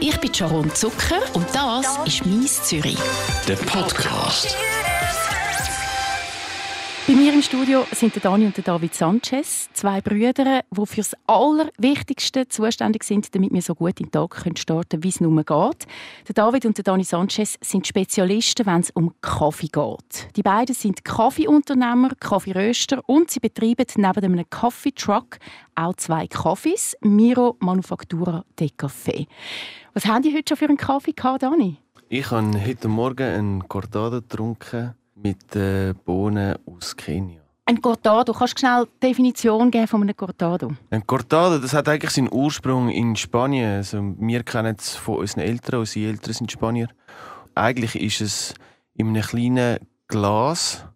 Ich bin Sharon Zucker und das ist «Mies Zürich». Der Podcast. Mir im Studio sind der Dani und der David Sanchez, zwei Brüder, die für das Allerwichtigste zuständig sind, damit wir so gut in den Tag starten können, wie es nur geht. Der David und der Dani Sanchez sind Spezialisten, wenn es um Kaffee geht. Die beiden sind Kaffeeunternehmer, Kaffeeröster und sie betreiben neben einem Kaffeetruck auch zwei Kaffees, Miro Manufactura de Café. Was haben die heute schon für einen Kaffee gehabt, Dani? Ich habe heute Morgen einen Cortado getrunken mit äh, Bohnen aus Kenia. Ein Cortado, kannst du schnell die Definition geben von einem Cortado? Ein Cortado, das hat eigentlich seinen Ursprung in Spanien. Also wir kennen es von unseren Eltern, unsere Eltern sind Spanier. Eigentlich ist es in einem kleinen Glas,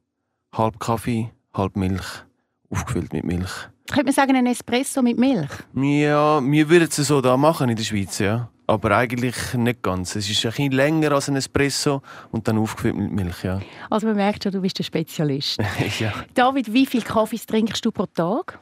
halb Kaffee, halb Milch, aufgefüllt mit Milch. Könnte man sagen, ein Espresso mit Milch? Ja, wir würden es so da machen in der Schweiz, ja. Aber eigentlich nicht ganz. Es ist ein bisschen länger als ein Espresso und dann aufgefüllt mit Milch, ja. Also man merkt schon, du bist ein Spezialist. ja. David, wie viele Kaffees trinkst du pro Tag?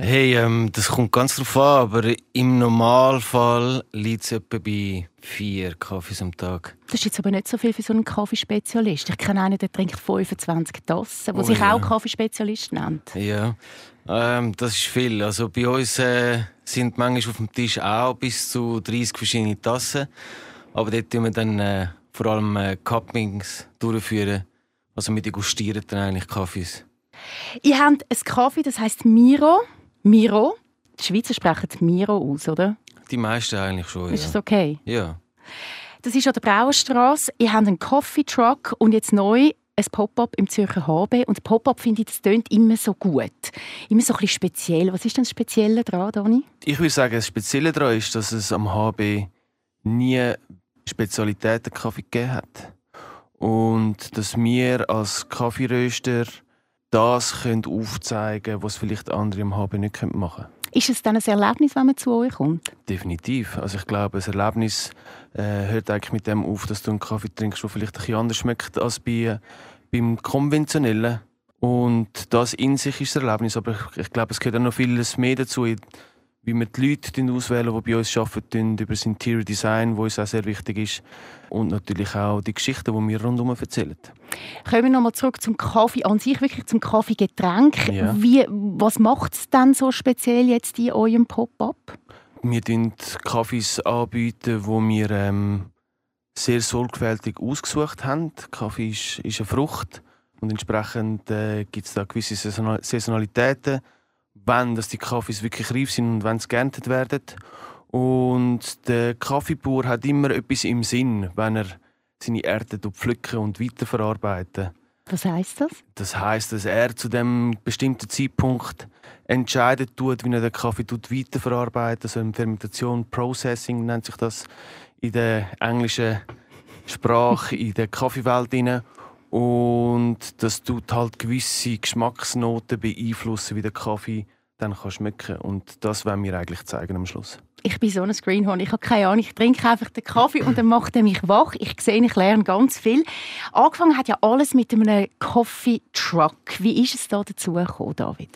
Hey, ähm, das kommt ganz drauf an, aber im Normalfall liegt es etwa bei vier Kaffees am Tag. Das ist jetzt aber nicht so viel für so einen Kaffeespezialist. Ich kenne einen, der trinkt 25 Tassen, der Oh sich ja. auch Kaffeespezialist nennt. Ja, ähm, das ist viel. Also bei uns äh, sind manchmal auf dem Tisch auch bis zu 30 verschiedene Tassen. Aber dort tun wir dann äh, vor allem äh, Cuppings durchführen. Also wir degustieren dann eigentlich Kaffees. Ihr habt einen Kaffee, das heißt Miro. Miro. Die Schweizer sprechen Miro aus, oder? Die meisten eigentlich schon, Ist ja. das okay? Ja. Das ist an der Brauerstraße. Ihr habt einen Coffee-Truck und jetzt neu ein Pop-up im Zürcher HB. Und Pop-up finde ich, das tönt immer so gut. Immer so ein bisschen speziell. Was ist denn das Spezielle daran, Dani? Ich würde sagen, das Spezielle daran ist, dass es am HB nie Spezialitäten Kaffee gegeben hat. Und dass wir als Kaffeeröster das können aufzeigen können, was vielleicht andere am HB nicht machen können. Ist es dann ein Erlebnis, wenn man zu euch kommt? Definitiv. Also ich glaube, das Erlebnis äh, hört eigentlich mit dem auf, dass du einen Kaffee trinkst, der vielleicht ein bisschen anders schmeckt als bei, äh, beim konventionellen. Und das in sich ist das Erlebnis. Aber ich, ich glaube, es gehört auch noch vieles mehr dazu, wie wir die Leute auswählen, die bei uns arbeiten, über das Interior Design, wo uns auch sehr wichtig ist. Und natürlich auch die Geschichten, die wir rundherum erzählen. Kommen wir nochmal zurück zum Kaffee an sich, wirklich zum Kaffeegetränk. Ja. Wie, was macht es denn so speziell jetzt in eurem Pop-up? Wir bieten Kaffees anbieten, wo wir ähm, sehr sorgfältig ausgesucht haben. Kaffee ist, ist eine Frucht und entsprechend äh, gibt es da gewisse Saisonal- Saisonalitäten, wenn dass die Kaffees wirklich reif sind und wenn sie geerntet werden. Und der Kaffeebauer hat immer etwas im Sinn, wenn er seine Ernte pflücken und weiterverarbeiten. Was heißt das? Das heißt, dass er zu dem bestimmten Zeitpunkt entscheidet tut, wie er den Kaffee tut weiterverarbeitet. Also in Fermentation, Processing nennt sich das in der englischen Sprache, in der Kaffeewelt inne. Und das tut halt gewisse Geschmacksnoten beeinflussen, wie der Kaffee dann kann schmecken. Und das wollen wir eigentlich zeigen am Schluss. Ich bin so ein Greenhorn. Ich habe keine Ahnung. Ich trinke einfach den Kaffee und dann macht er mich wach. Ich sehe, ich lerne ganz viel. Angefangen hat ja alles mit einem Coffee Truck. Wie ist es da dazu gekommen, David?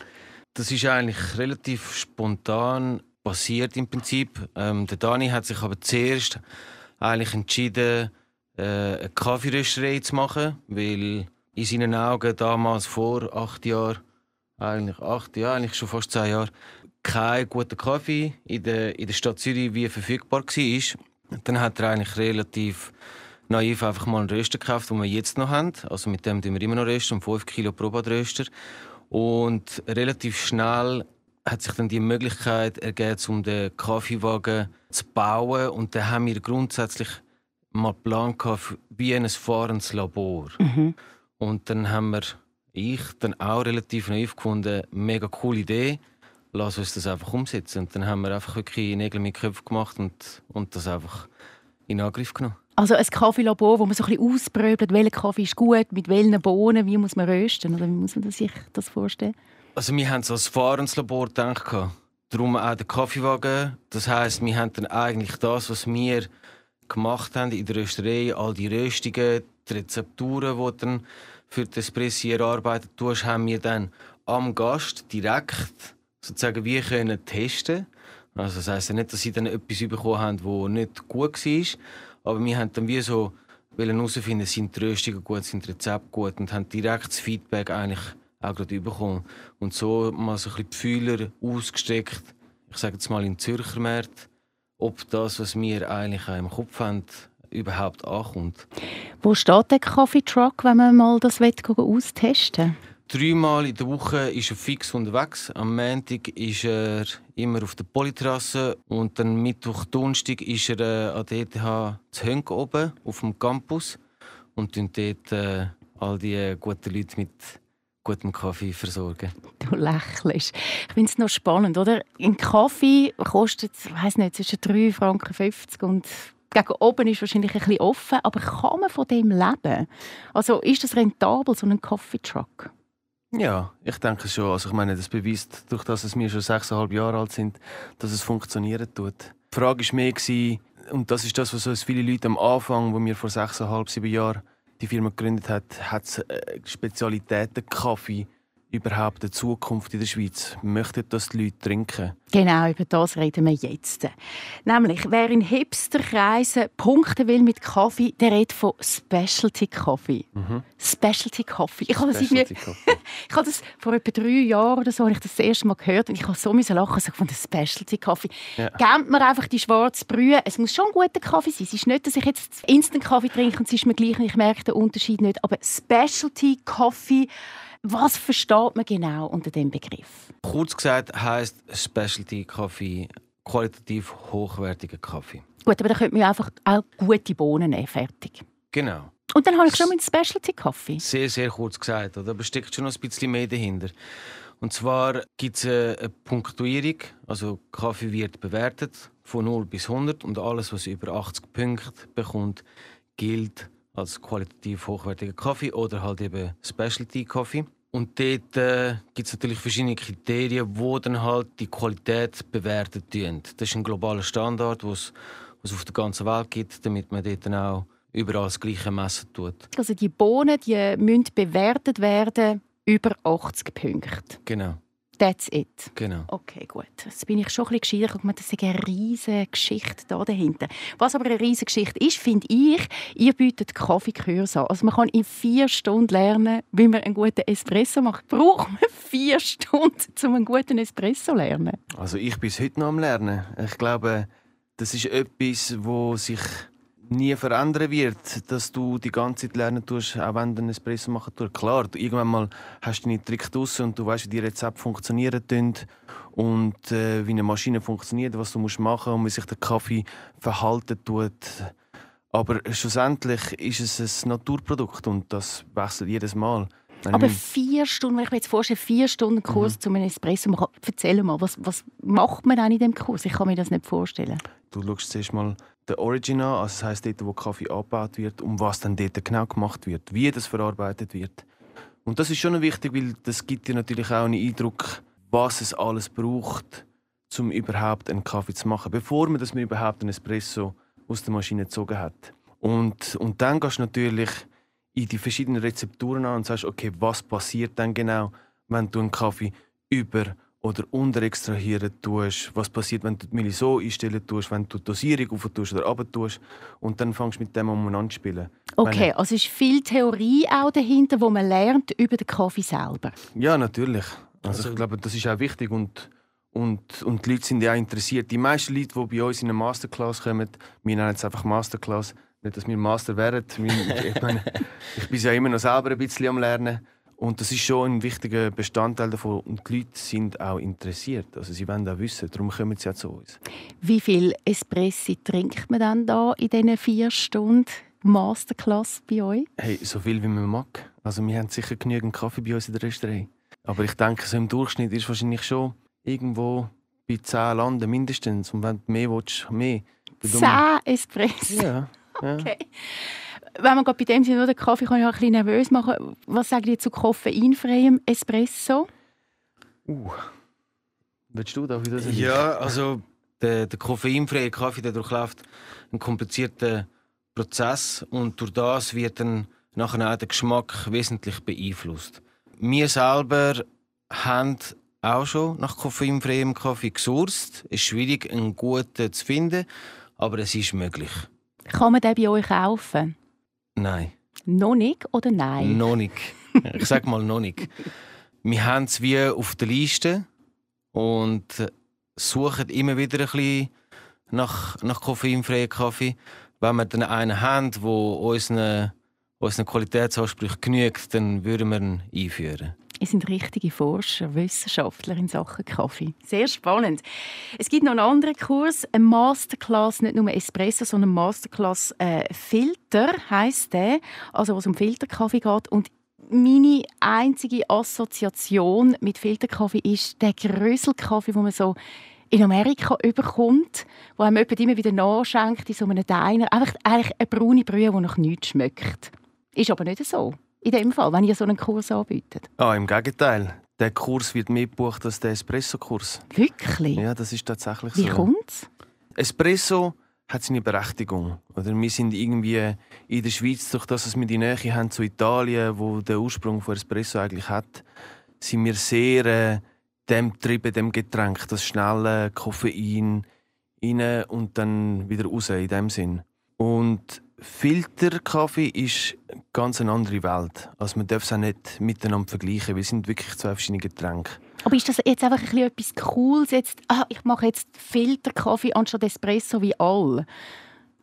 Das ist eigentlich relativ spontan passiert im Prinzip. Ähm, der Dani hat sich aber zuerst eigentlich entschieden, äh, eine Kaffeerösterei zu machen, weil in seinen Augen damals vor acht Jahren, eigentlich acht Jahre, eigentlich schon fast zehn Jahre, kein guter Kaffee in der, in der Stadt Zürich wie verfügbar war. Dann hat er eigentlich relativ naiv einfach mal einen Röster gekauft, den wir jetzt noch haben. Also mit dem tun wir immer noch Röster, um 5 Kilo Probatröster. Und relativ schnell hat sich dann die Möglichkeit ergeben, um den Kaffeewagen zu bauen. Und dann haben wir grundsätzlich mal Plan gehabt, wie ein fahrendes Labor. Und dann haben wir, ich dann auch relativ naiv gefunden, mega coole Idee. Lass uns das einfach umsetzen. Und dann haben wir einfach wirklich Nägel mit Köpfen gemacht und, und das einfach in Angriff genommen. Also ein Kaffeelabor, wo man so ein bisschen auspröbelt, welcher Kaffee ist gut, mit welchen Bohnen, wie muss man rösten oder wie muss man sich das vorstellen? Also wir haben so als Fahrenslabor gedacht. Darum auch der Kaffeewagen. Das heisst, wir haben dann eigentlich das, was wir gemacht haben in der Rösterei, all die Röstungen, die Rezepturen, die dann für die Espresso erarbeitet tust, haben wir dann am Gast direkt sozusagen wie können testen. Also das heisst ja nicht, dass sie dann etwas bekommen haben, das nicht gut war, aber wir haben dann wie so herausfinden, sind die Röstungen gut, sind die Rezepte gut und haben direkt das Feedback eigentlich auch gerade bekommen. Und so mal so ein bisschen die Fühler ausgestreckt, ich sage jetzt mal in Zürcher Märkten, ob das, was wir eigentlich auch im Kopf haben, überhaupt ankommt. Wo steht der Coffee Truck, wenn man mal das austesten will? Dreimal in der Woche ist er fix unterwegs. Am Montag ist er immer auf der Polytrasse und dann Mittwoch, Donnerstag ist er äh, an der ETH zu Hönk oben auf dem Campus und dort äh, all die äh, guten Leute mit gutem Kaffee versorgen. Du lächelst. Ich finde es noch spannend, oder? Ein Kaffee kostet, ich weiß nicht, zwischen 3,50 Franken und gegen oben ist wahrscheinlich ein bisschen offen, aber kann man von dem leben? Also ist das rentabel, so ein Coffee Truck? Ja, ich denke schon. Also ich meine, das beweist, durch das wir schon sechseinhalb Jahre alt sind, dass es funktionieren tut. Die Frage war mehr, und das ist das, was viele Leute am Anfang, wo wir vor sechseinhalb, sieben Jahren die Firma gegründet hat, hat es äh, Spezialitäten Kaffee überhaupt eine Zukunft in der Schweiz? Möchten das die Leute trinken? Genau, über das reden wir jetzt. Nämlich, wer in Hipsterkreisen punkten will mit Kaffee, der redet von Specialty Coffee. Mhm. Specialty Coffee. Ich habe das, Specialty ich habe das vor etwa drei Jahren oder so, ich das, das erste Mal gehört und ich habe so lachen, so von der Specialty Coffee. Ja. Gebt mir einfach die schwarze Brühe. Es muss schon ein guter Kaffee sein. Es ist nicht, dass ich jetzt Instant Kaffee trinke und es ist mir gleich, ich merke den Unterschied nicht. Aber Specialty Coffee was versteht man genau unter dem Begriff? Kurz gesagt heißt Specialty Kaffee qualitativ hochwertiger Kaffee. Gut, aber da könnte man einfach auch gute Bohnen nehmen, fertig. Genau. Und dann habe ich schon meinen Specialty Kaffee. Sehr, sehr kurz gesagt, oder? aber steckt schon noch ein bisschen mehr dahinter. Und zwar gibt es eine Punktuierung, also Kaffee wird bewertet von 0 bis 100 und alles, was über 80 Punkte bekommt, gilt als qualitativ hochwertiger Kaffee oder halt eben Specialty Kaffee. Und dort äh, gibt es natürlich verschiedene Kriterien, wo dann halt die Qualität bewertet wird. Das ist ein globaler Standard, was es auf der ganzen Welt gibt, damit man dort dann auch überall das Gleiche messen tut. Also die Bohnen die müssen bewertet werden über 80 Punkte. Genau. That's it. Genau. Okay, gut. Jetzt bin ich schon ein bisschen gescheiter. Das ist eine riesige Geschichte da dahinter. Was aber eine riesige Geschichte ist, finde ich, ihr bietet Kaffeekurs an. Also man kann in vier Stunden lernen, wie man einen guten Espresso macht. Braucht man vier Stunden, um einen guten Espresso zu lernen? Also ich bin heute noch am Lernen. Ich glaube, das ist etwas, wo sich nie verändern wird, dass du die ganze Zeit lernen tust, auch wenn du einen Espresso machen tust. Klar, du, irgendwann mal hast du deine Trick draussen und du weißt, wie die Rezepte funktionieren und äh, wie eine Maschine funktioniert, was du musst machen und wie sich der Kaffee verhalten tut. Aber schlussendlich ist es ein Naturprodukt und das wechselt jedes Mal. Aber vier Stunden, wenn ich mir jetzt vorstelle, vier Stunden Kurs mhm. zu einem Espresso machen, erzähl mal, was, was macht man dann in dem Kurs? Ich kann mir das nicht vorstellen. Du schaust zuerst mal den Origin an, also das heisst dort, wo Kaffee abgebaut wird und was dann dort genau gemacht wird, wie das verarbeitet wird. Und das ist schon wichtig, weil das gibt dir natürlich auch einen Eindruck, was es alles braucht, um überhaupt einen Kaffee zu machen, bevor man das man überhaupt einen Espresso aus der Maschine gezogen hat. Und, und dann gehst du natürlich in die verschiedenen Rezepturen an und sagst, okay, was passiert dann genau, wenn du einen Kaffee über oder unterextrahieren tust, was passiert, wenn du die Milch so einstellen tust, wenn du die Dosierung auf oder runter tust und dann fängst du mit dem umeinander zu spielen. Okay, Wenn, also ist viel Theorie auch dahinter, wo man lernt über den Kaffee selber. Ja, natürlich. Also, also ich glaube, das ist auch wichtig und und, und die Leute sind ja auch interessiert. Die meisten Leute, die bei uns in eine Masterclass kommen, wir nennen es einfach Masterclass, nicht, dass wir Master wären. Ich, meine, ich bin ja immer noch selber ein bisschen am Lernen. Und das ist schon ein wichtiger Bestandteil davon. Und die Leute sind auch interessiert. Also sie wollen auch wissen, darum kommen sie ja zu uns. Wie viel Espresso trinkt man dann da in diesen vier Stunden Masterclass bei euch? Hey, so viel wie man mag. Also wir haben sicher genügend Kaffee bei uns in der Rösterei. Aber ich denke, so im Durchschnitt ist wahrscheinlich schon irgendwo bei 10 landen mindestens. Und wenn du mehr willst, mehr. 10 Espresso? Ja. Okay. Wenn man gerade bei dem sind, den Kaffee kann ich auch ein bisschen nervös machen. Was sagen ihr zu koffeinfreiem Espresso? Uh. Willst du da wieder sagen? Ja, also der, der koffeinfreie Kaffee der durchläuft einen komplizierten Prozess und durch das wird dann nachher auch der Geschmack wesentlich beeinflusst. Wir selber haben auch schon nach koffeinfreiem Kaffee gesourced. Es ist schwierig, einen guten zu finden, aber es ist möglich. Kann man den bei euch kaufen? Nein. Noch nicht oder nein? Noch nicht. Ich sage mal noch nicht. Wir haben es wie auf der Liste und suchen immer wieder ein bisschen nach, nach koffeinfreien Kaffee. Wenn wir dann einen haben, der unseren, unseren Qualitätsansprüchen genügt, dann würden wir ihn einführen. Ihr sind richtige Forscher, Wissenschaftler in Sachen Kaffee. Sehr spannend. Es gibt noch einen anderen Kurs, eine Masterclass, nicht nur Espresso, sondern Masterclass äh, Filter heißt der, also wo es um Filterkaffee geht. Und meine einzige Assoziation mit Filterkaffee ist der Gröselkaffee, den man so in Amerika überkommt, wo einem jemand immer wieder nachschenkt in so einem Diner. Einfach eigentlich eine braune Brühe, die nach nichts schmeckt. Ist aber nicht so. In dem Fall, wenn ihr so einen Kurs anbietet. Ah, im Gegenteil. Der Kurs wird mehr gebucht als der Espresso-Kurs. Wirklich? Ja, das ist tatsächlich Wie so. kommt's? Espresso hat seine Berechtigung. Oder wir sind irgendwie in der Schweiz, durch das dass wir die Nähe haben zu Italien, wo der Ursprung von Espresso eigentlich hat, sind wir sehr äh, dem getrieben, dem Getränk, das schnelle Koffein rein und dann wieder raus in dem Sinn. Und Filterkaffee ist ganz eine andere Welt. Also man darf es auch nicht miteinander vergleichen. Wir sind wirklich zwei verschiedene Getränke. Aber ist das jetzt einfach ein bisschen etwas Cooles? Jetzt, ah, ich mache jetzt Filterkaffee anstatt Espresso wie all.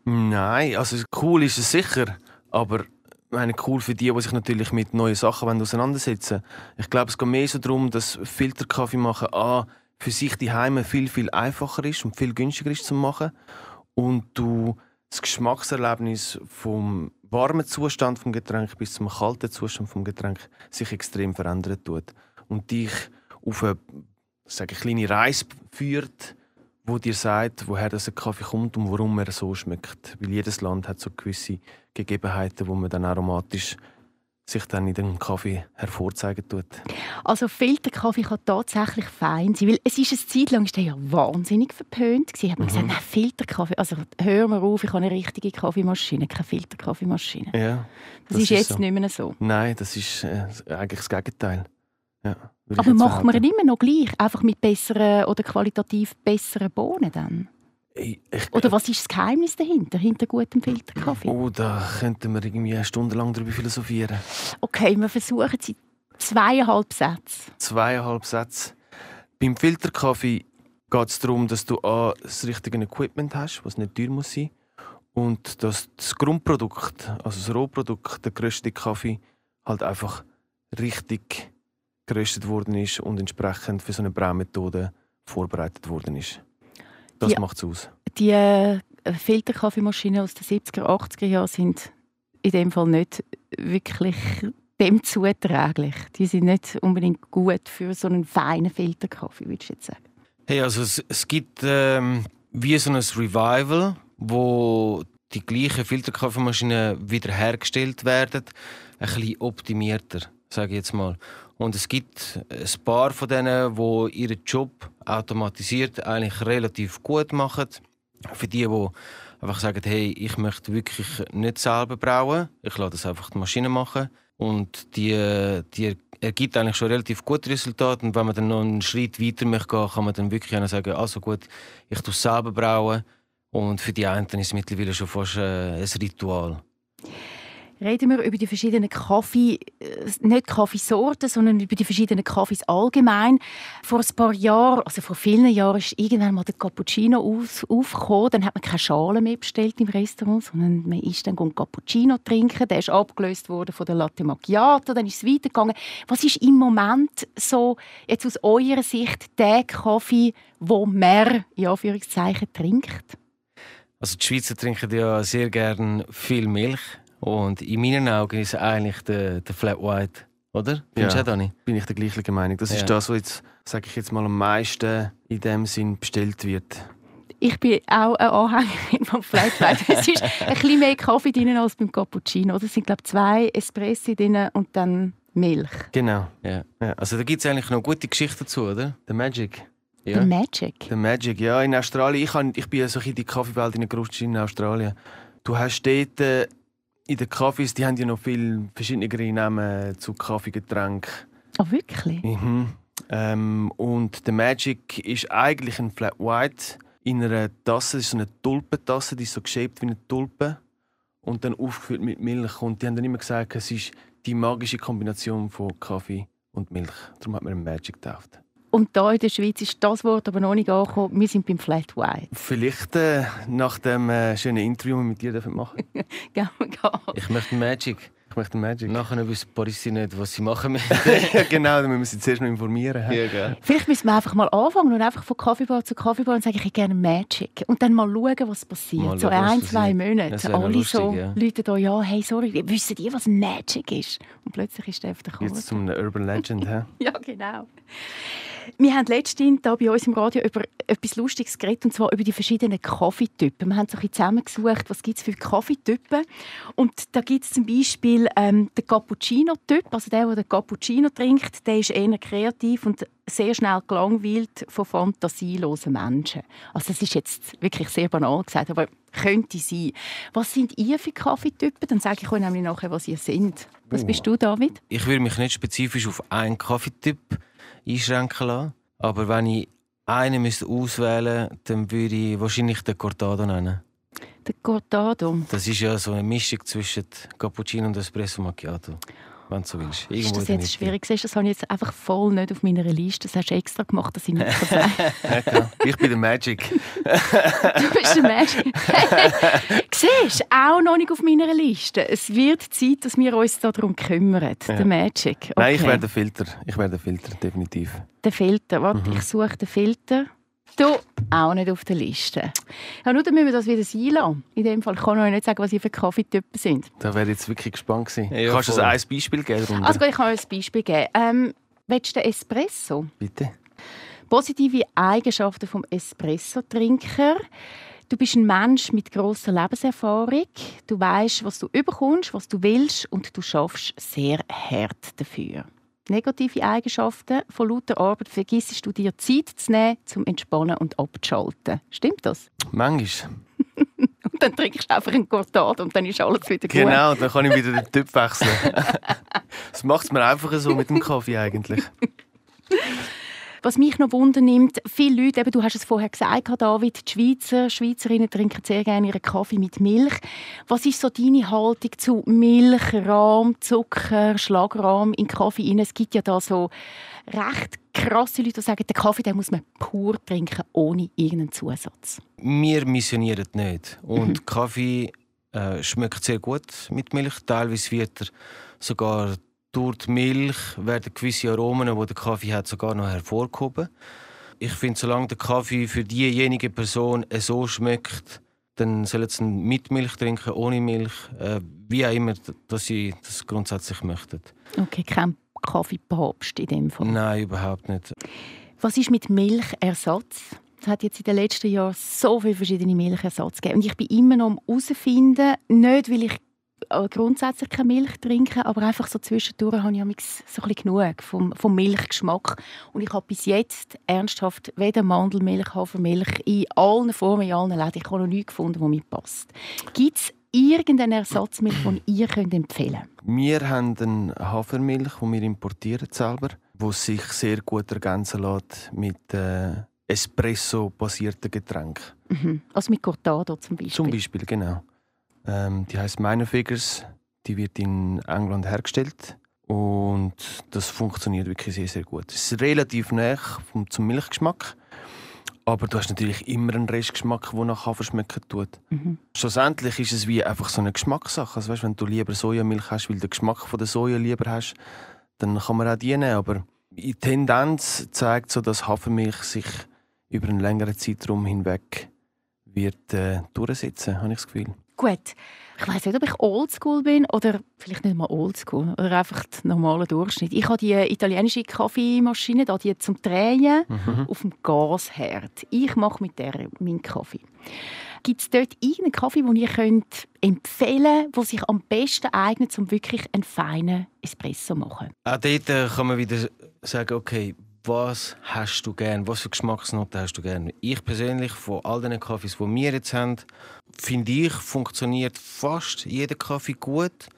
Nein, also cool ist es sicher, aber meine, cool für die, die sich natürlich mit neuen Sachen wollen auseinandersetzen Ich glaube, es geht mehr so darum, dass Filterkaffee machen A, für sich die Heime viel, viel einfacher ist und viel günstiger ist zu machen. Und du das Geschmackserlebnis vom warmen Zustand vom Getränk bis zum kalten Zustand vom Getränk sich extrem verändern tut. Und dich auf eine, sage kleine Reise führt, wo dir sagt, woher der Kaffee kommt und warum er so schmeckt. Weil jedes Land hat so gewisse Gegebenheiten, wo man dann aromatisch sich dann in dem Kaffee hervorzeigen tut. Also Filterkaffee kann tatsächlich fein sein, weil es ist eine Zeit lang ist der ja wahnsinnig verpönt gewesen. Hat man gesagt, nein, Filterkaffee, also hör mal auf, ich habe eine richtige Kaffeemaschine, keine Filterkaffeemaschine. Ja, Das, ist jetzt so. nicht mehr so. Nein, das ist äh, eigentlich das Gegenteil. Ja, Aber macht man immer noch gleich, einfach mit besseren oder qualitativ besseren Bohnen dann? Ich, ich, Oder was ist das Geheimnis dahinter, hinter gutem Filterkaffee? Oh, da könnten wir irgendwie eine Stunde lang darüber philosophieren. Okay, wir versuchen sie zweieinhalb Sätze. Zweieinhalb Sätze. Beim Filterkaffee geht es darum, dass du A, das richtige Equipment hast, was nicht teuer muss sein. Und dass das Grundprodukt, also das Rohprodukt, der geröstete Kaffee, halt einfach richtig geröstet worden ist und entsprechend für so eine Braumethode vorbereitet worden ist. Das macht es aus. Die äh, Filterkaffeemaschinen aus den 70er, 80er Jahren sind in dem Fall nicht wirklich dem zuträglich. Die sind nicht unbedingt gut für so einen feinen Filterkaffee, würde ich jetzt sagen. Hey, also es, es gibt ähm, wie so ein Revival, wo die gleichen Filterkaffeemaschinen wiederhergestellt werden, ein bisschen optimierter, sage ich jetzt mal. Und es gibt ein paar von denen, die ihren Job automatisiert eigentlich relativ gut machen. Für die, die einfach sagen, hey, ich möchte wirklich nicht selber brauen, ich lasse das einfach die Maschine machen. Und die, die ergibt eigentlich schon relativ gute Resultate. Und wenn man dann noch einen Schritt weiter möchte kann man dann wirklich sagen, also gut, ich tue es selber brauen. Und für die einen ist es mittlerweile schon fast äh, ein Ritual. Reden wir über die verschiedenen Kaffee, äh, nicht Kaffeesorten, sondern über die verschiedenen Kaffees allgemein. Vor ein paar Jahren, also vor vielen Jahren, ist irgendwann mal der Cappuccino auf, aufgekommen. Dann hat man keine Schale mehr bestellt im Restaurant, sondern man ist dann ein Cappuccino trinken. Der ist abgelöst worden von der Latte Macchiato. Dann ist es weitergegangen. Was ist im Moment so, jetzt aus eurer Sicht, der Kaffee, wo man, in Anführungszeichen, trinkt? Also die Schweizer trinken ja sehr gern viel Milch. Und in meinen Augen ist es eigentlich der, der Flat White, oder? Findest Ja. du auch, Dani? Bin ich der gleichen Meinung. Das Ja. ist das, was jetzt, sage ich jetzt mal, am meisten in dem Sinn bestellt wird. Ich bin auch eine Anhängerin vom Flat White. es ist ein bisschen mehr Kaffee drin als beim Cappuccino. Oder? Es sind, glaube ich, zwei Espressi drin und dann Milch. Genau. Ja. Ja. Also da gibt es eigentlich noch gute Geschichten dazu, oder? Der Magic. The Ja. Magic. Der Magic, ja, in Australien. Ich, han, ich bin ja so in die Kaffeewelt hineingerutscht in Australien. Du hast dort äh, in den Kaffees, die haben ja noch viel verschiedene Namen zu Kaffeegetränken. Oh, wirklich? Mhm. Ähm, und der Magic ist eigentlich ein Flat White in einer Tasse. Das ist so eine Tulpentasse, die ist so geschäbt wie eine Tulpe und dann aufgefüllt mit Milch. Und die haben dann immer gesagt, es ist die magische Kombination von Kaffee und Milch. Darum hat man einen Magic getauft. Und da in der Schweiz ist das Wort aber noch nicht angekommen. Wir sind beim Flat White. Vielleicht äh, nach dem äh, schönen Interview, das wir mit dir machen gehen. Ich möchte Magic. Ich möchte Magic. Nachher wissen Paris nicht, was sie machen müssen. ja, genau, dann müssen wir sie zuerst noch informieren. ja, gell. Vielleicht müssen wir einfach mal anfangen und einfach von Kaffeebar zu Kaffeebar und sagen, ich hätte gerne Magic. Und dann mal schauen, was passiert. Mal so schauen, ein, zwei. Monate. Alle lustig, so ja. Leute da, ja, hey, sorry, wissen die, was Magic ist? Und plötzlich ist der auf der Karte. Jetzt zum Urban Legend. hä? Ja, genau. Wir haben letztens hier bei uns im Radio über etwas Lustiges geredet, und zwar über die verschiedenen Kaffeetypen. Wir haben so ein bisschen zusammengesucht, was gibt es für Kaffeetypen. Und da gibt es zum Beispiel ähm, den Cappuccino-Typ, also der, der den Cappuccino trinkt, der ist eher kreativ und sehr schnell gelangweilt von fantasielosen Menschen. Also das ist jetzt wirklich sehr banal gesagt, aber könnte sein. Was sind ihr für Kaffeetypen? Dann sage ich euch nämlich nachher, was ihr seid. Was Oh. bist du, David? Ich würde mich nicht spezifisch auf einen Kaffeetyp einschränken lassen. Aber wenn ich einen müsste auswählen müsste, dann würde ich wahrscheinlich den Cortado nennen. Der Cortado. Das ist ja so eine Mischung zwischen Cappuccino und Espresso Macchiato. Wenn du so willst. Ist das jetzt Mitte. schwierig? Siehst Das habe ich jetzt einfach voll nicht auf meiner Liste. Das hast du extra gemacht, dass ich nicht sagen kann. Ja, ich bin der Magic. Du bist der Mensch. Siehst du, auch noch nicht auf meiner Liste. Es wird Zeit, dass wir uns darum kümmern. Der Magic. Okay. Nein, ich wäre der Filter. Ich wäre der Filter, definitiv. Der Filter. Warte, Mhm. ich suche den Filter. Du, auch nicht auf der Liste. Ja, nur dann müssen wir das wieder sein lassen. In dem Fall kann ich euch nicht sagen, was ihr für Kaffeetypen sind. Da wäre ich jetzt wirklich gespannt gewesen. Ja, Kannst du uns voll. ein Beispiel geben? darunter? Also gut, ich kann euch ein Beispiel geben. Ähm, willst du den Espresso? Bitte. Positive Eigenschaften vom Espresso-Trinker. Du bist ein Mensch mit großer Lebenserfahrung. Du weißt, was du überkommst, was du willst und du schaffst sehr hart dafür. Negative Eigenschaften von lauter Arbeit vergissest du dir Zeit zu nehmen, zum Entspannen und abzuschalten. Stimmt das? Manchmal. Und dann trinkst du einfach einen Cortado und dann ist alles wieder gut. Genau, dann kann ich wieder den Typ wechseln. das macht es mir einfacher so mit dem Kaffee eigentlich. Was mich noch wundern nimmt, viele Leute, eben, du hast es vorher gesagt, David, die Schweizer, Schweizerinnen trinken sehr gerne ihren Kaffee mit Milch. Was ist so deine Haltung zu Milch, Rahm, Zucker, Schlagrahm in Kaffee? Es gibt ja da so recht krasse Leute, die sagen, den Kaffee den muss man pur trinken, ohne irgendeinen Zusatz. Wir missionieren nicht. Und Kaffee äh, schmeckt sehr gut mit Milch. Teilweise wird er sogar durch die Milch werden gewisse Aromen, die der Kaffee hat, sogar noch hervorgehoben. Ich finde, solange der Kaffee für diejenige Person so schmeckt, dann sollen sie mit Milch trinken, ohne Milch, äh, wie auch immer, dass sie das grundsätzlich möchten. Okay, kein Kaffeepapst in dem Fall. Nein, überhaupt nicht. Was ist mit Milchersatz? Es hat jetzt in den letzten Jahren so viele verschiedene Milchersätze gegeben. Und ich bin immer noch am herausfinden, nicht weil ich grundsätzlich keine Milch trinke, aber einfach so zwischendurch habe ich so ein bisschen genug vom, vom Milchgeschmack. Und ich habe bis jetzt ernsthaft weder Mandelmilch, Hafermilch in allen Formen, in allen Läden. Ich habe noch nichts gefunden, was mir passt. Gibt es irgendeine Ersatzmilch, die ihr könnt empfehlen könnt? Wir haben eine Hafermilch, die wir importieren selber, die sich sehr gut ergänzen lässt mit äh, Espresso-basierten Getränken. Mhm. Also mit Cortado zum Beispiel. Zum Beispiel, genau. Ähm, die heißt Minor Figures. Die wird in England hergestellt. Und das funktioniert wirklich sehr, sehr gut. Es ist relativ nah vom, zum Milchgeschmack. Aber du hast natürlich immer einen Restgeschmack, der nach Hafer schmecken tut. Mhm. Schlussendlich ist es wie einfach so eine Geschmackssache. Also weißt, wenn du lieber Sojamilch hast, weil du den Geschmack von der Soja lieber hast, dann kann man auch die nehmen. Aber die Tendenz zeigt so, dass Hafermilch sich über einen längeren Zeitraum hinweg wird äh, durchsetzen, habe ich das Gefühl. Gut. Ich weiß nicht, ob ich oldschool bin oder vielleicht nicht mal oldschool oder einfach der normale Durchschnitt. Ich habe die italienische Kaffeemaschine, da die zum Drehen auf dem Gasherd. Ich mache mit der meinen Kaffee. Gibt es dort irgendeinen Kaffee, den ihr könnt empfehlen könnt, der sich am besten eignet, um wirklich einen feinen Espresso zu machen? Auch dort äh, kann man wieder sagen, okay, was hast du gern? Was für Geschmacksnoten hast du gern? Ich persönlich, von all den Kaffees, die wir jetzt haben, finde ich, funktioniert fast jeder Kaffee gut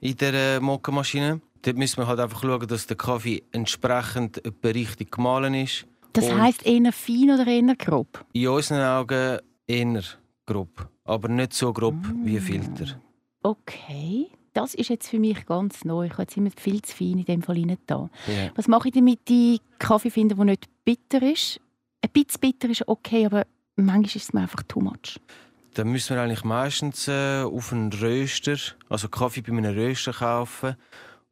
in der äh, Mokkamaschine. Dort müssen wir halt einfach schauen, dass der Kaffee entsprechend richtig gemahlen ist. Das heisst eher fein oder eher grob? In unseren Augen eher grob, aber nicht so grob mm. wie Filter. Okay, das ist jetzt für mich ganz neu. Ich habe jetzt immer viel zu fein in dem Fall rein da. Yeah. Was mache ich damit, die Kaffee finden, der nicht bitter ist? Ein bisschen bitter ist okay, aber manchmal ist es mir einfach too much. Dann müssen wir eigentlich meistens äh, auf einen Röster, also Kaffee bei einem Röster kaufen,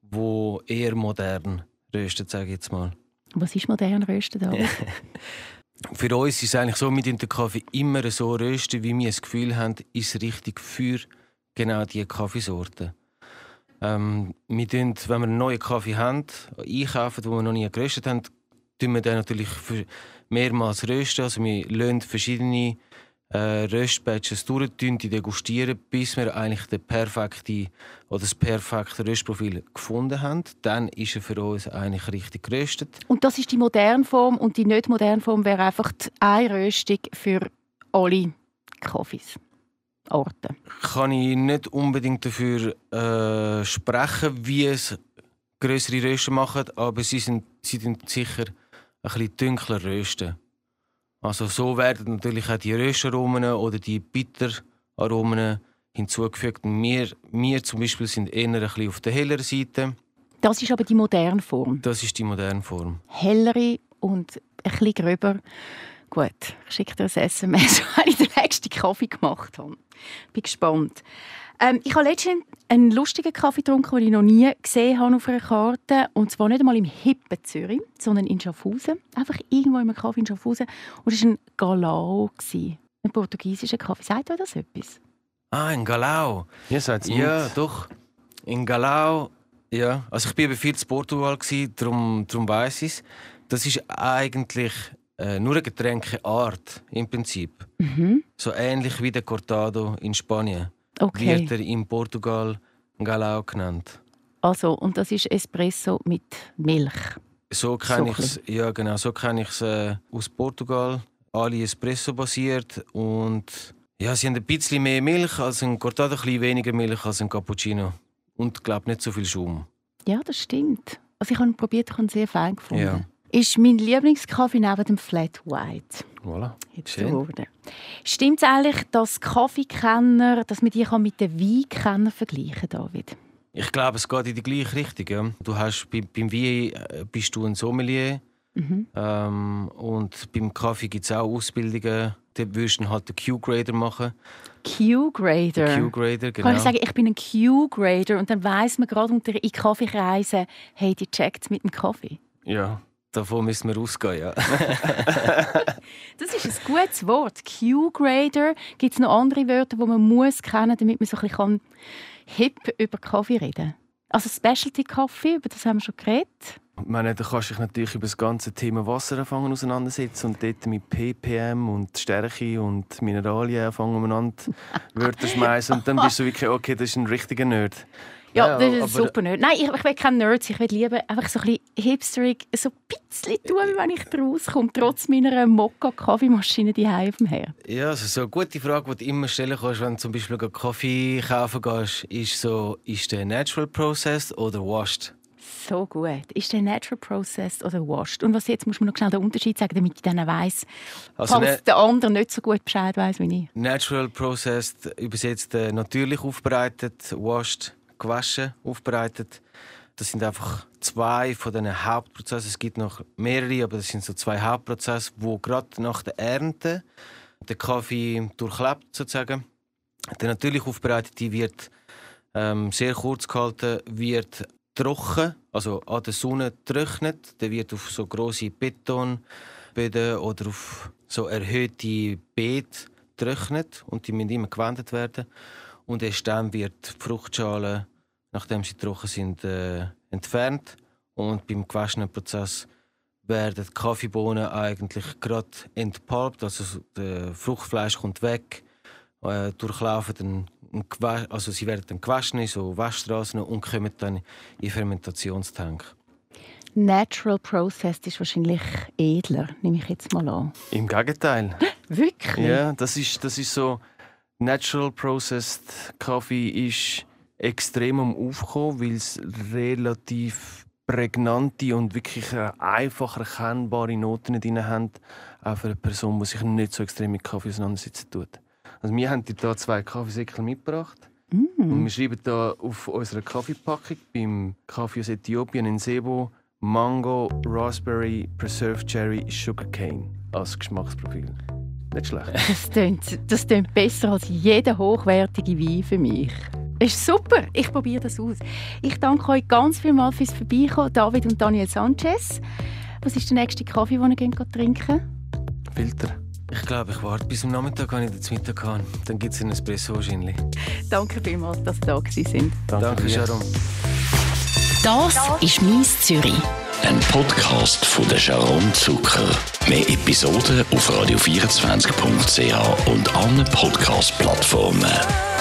wo eher modern röstet, sage ich jetzt mal. Was ist modern rösten da? für uns ist es eigentlich so, wir den Kaffee immer so rösten, wie wir das Gefühl haben, ist richtig für genau diese Kaffeesorte. Ähm, wir tun, wenn wir einen neuen Kaffee haben, einkaufen, den wir noch nie geröstet haben, tun wir den natürlich mehrmals rösten. Also wir lassen verschiedene äh, Röstbatches durch, die degustieren, bis wir eigentlich den perfekte, oder das perfekte Röstprofil gefunden haben. Dann ist er für uns eigentlich richtig geröstet. Und das ist die moderne Form und die nicht moderne Form wäre einfach die Einröstung für alle Kaffees. Orte. Kann ich nicht unbedingt dafür äh, sprechen, wie es größere Rösten machen, aber sie sind, sie sind sicher ein bisschen dunkler rösten. Also so werden natürlich auch die Röstaromen oder die Bitteraromen hinzugefügt. Wir, wir zum Beispiel sind eher ein bisschen auf der helleren Seite. Das ist aber die moderne Form. Das ist die moderne Form. Hellere und ein bisschen gröber. Gut, ich schicke dir ein SMS, wenn ich den nächsten Kaffee gemacht habe. Bin gespannt. Ähm, ich habe letztens einen lustigen Kaffee getrunken, den ich noch nie gesehen habe auf einer Karte. Und zwar nicht einmal im hippen Zürich, sondern in Schaffhausen. Einfach irgendwo in einem Kaffee in Schaffhausen. Und es war ein Galao. Ein portugiesischer Kaffee. Sagt euch das etwas? Ah, ein Galao. Ja, sagt's Ja, doch. In Galao, ja. Also ich war viel in Portugal, darum, darum weiss ich es. Das ist eigentlich äh, nur eine Getränkeart im Prinzip. Mhm. So ähnlich wie der Cortado in Spanien. Okay. Wird er in Portugal Galao genannt. Also, und das ist Espresso mit Milch? So kenne ich es, ja genau, so kenne ich es äh, aus Portugal. Alle Espresso basiert und ja, sie haben ein bisschen mehr Milch als ein Cortado, ein bisschen weniger Milch als ein Cappuccino. Und ich glaube nicht so viel Schaum. Ja, das stimmt. Also ich habe probiert, ich habe sehr fein gefunden. Ja ist mein Lieblingskaffee neben dem Flat White. Voilà. Schön. Stimmt es eigentlich, dass Kaffeekenner, dass man die mit den Weinkennern vergleichen David? Ich glaube, es geht in die gleiche Richtung. Ja. Du hast, beim, beim Wein äh, bist du ein Sommelier. Mhm. Ähm, und beim Kaffee gibt es auch Ausbildungen. Dort würdest du halt den Q-Grader machen. Q-Grader? Q-Grader, genau. Kann ich sagen, ich bin ein Q-Grader und dann weiss man gerade unter in Kaffeekreisen, hey, die checkt mit dem Kaffee. Ja, Davon müssen wir ausgehen, ja. das ist ein gutes Wort. Q-Grader. Gibt es noch andere Wörter, die man muss kennen, damit man so ein bisschen hip über Kaffee reden kann? Also Specialty Kaffee, über das haben wir schon geredet. Ich meine, da kannst du dich natürlich über das ganze Thema Wasser anfangen auseinandersetzen und dort mit ppm und Stärke und Mineralien anfangen umeinander Wörter schmeißen und dann bist du wirklich, okay, das ist ein richtiger Nerd. Ja, das ist super Nerd. Nein, ich, ich will kein Nerd Ich will lieber einfach so ein bisschen hipsterig, so ein bisschen tun, wenn ich rauskomme, trotz meiner Mokka-Kaffeemaschine die auf dem Herd. Ja, also so eine gute Frage, die du immer stellen kannst, wenn du zum Beispiel Kaffee kaufen gehst, ist so, ist der natural processed oder washed? So gut. Ist der natural processed oder washed? Und was jetzt muss man noch schnell den Unterschied sagen, damit ich dann weiss, also falls der andere nicht so gut Bescheid weiß wie ich. Natural processed übersetzt äh, natürlich aufbereitet, washed gewaschen, aufbereitet. Das sind einfach zwei von den Hauptprozessen. Es gibt noch mehrere, aber das sind so zwei Hauptprozesse, wo gerade nach der Ernte der Kaffee durchlebt sozusagen. Der natürlich aufbereitete wird ähm, sehr kurz gehalten, wird trocken, also an der Sonne trocknet. Der wird auf so große Betonböden oder auf so erhöhte Beete trocknet und die müssen immer gewendet werden. Und erst dann wird die Fruchtschale, nachdem sie trocken sind, äh, entfernt. Und beim gewaschenen Prozess werden die Kaffeebohnen eigentlich gerade entpulpt, also das Fruchtfleisch kommt weg, äh, durchlaufen dann also sie werden dann gewaschen in so Waschstraßen und kommen dann in Fermentationstank. Natural Processed ist wahrscheinlich edler, nehme ich jetzt mal an. Im Gegenteil. Wirklich? Ja, das ist, das ist so Natural Processed Kaffee ist extrem am Aufkommen, weil es relativ prägnante und wirklich einfach erkennbare Noten drin haben, auch für eine Person, die sich nicht so extrem mit Kaffee auseinandersetzen tut. Also wir haben hier zwei Kaffeesäckel mitgebracht. Mm. Und wir schreiben hier auf unserer Kaffeepackung beim Kaffee aus Äthiopien in Sebo Mango, Raspberry, Preserved Cherry, Sugarcane als Geschmacksprofil. Nicht schlecht. Das klingt, das klingt besser als jeder hochwertige Wein für mich. Ist super, ich probiere das aus. Ich danke euch ganz vielmals fürs Vorbeikommen, David und Daniel Sanchez. Was ist der nächste Kaffee, den ihr trinken Filter. Ich glaube, ich warte bis am Nachmittag, wenn ich den Mittag habe. Dann gibt es einen Espresso wahrscheinlich. Danke vielmals, dass Sie da sind. Danke, Danke Sharon. Das ist «Mies Zürich». Ein Podcast von der Sharon Zucker. Mehr Episoden auf radio24.ch und allen Podcast-Plattformen.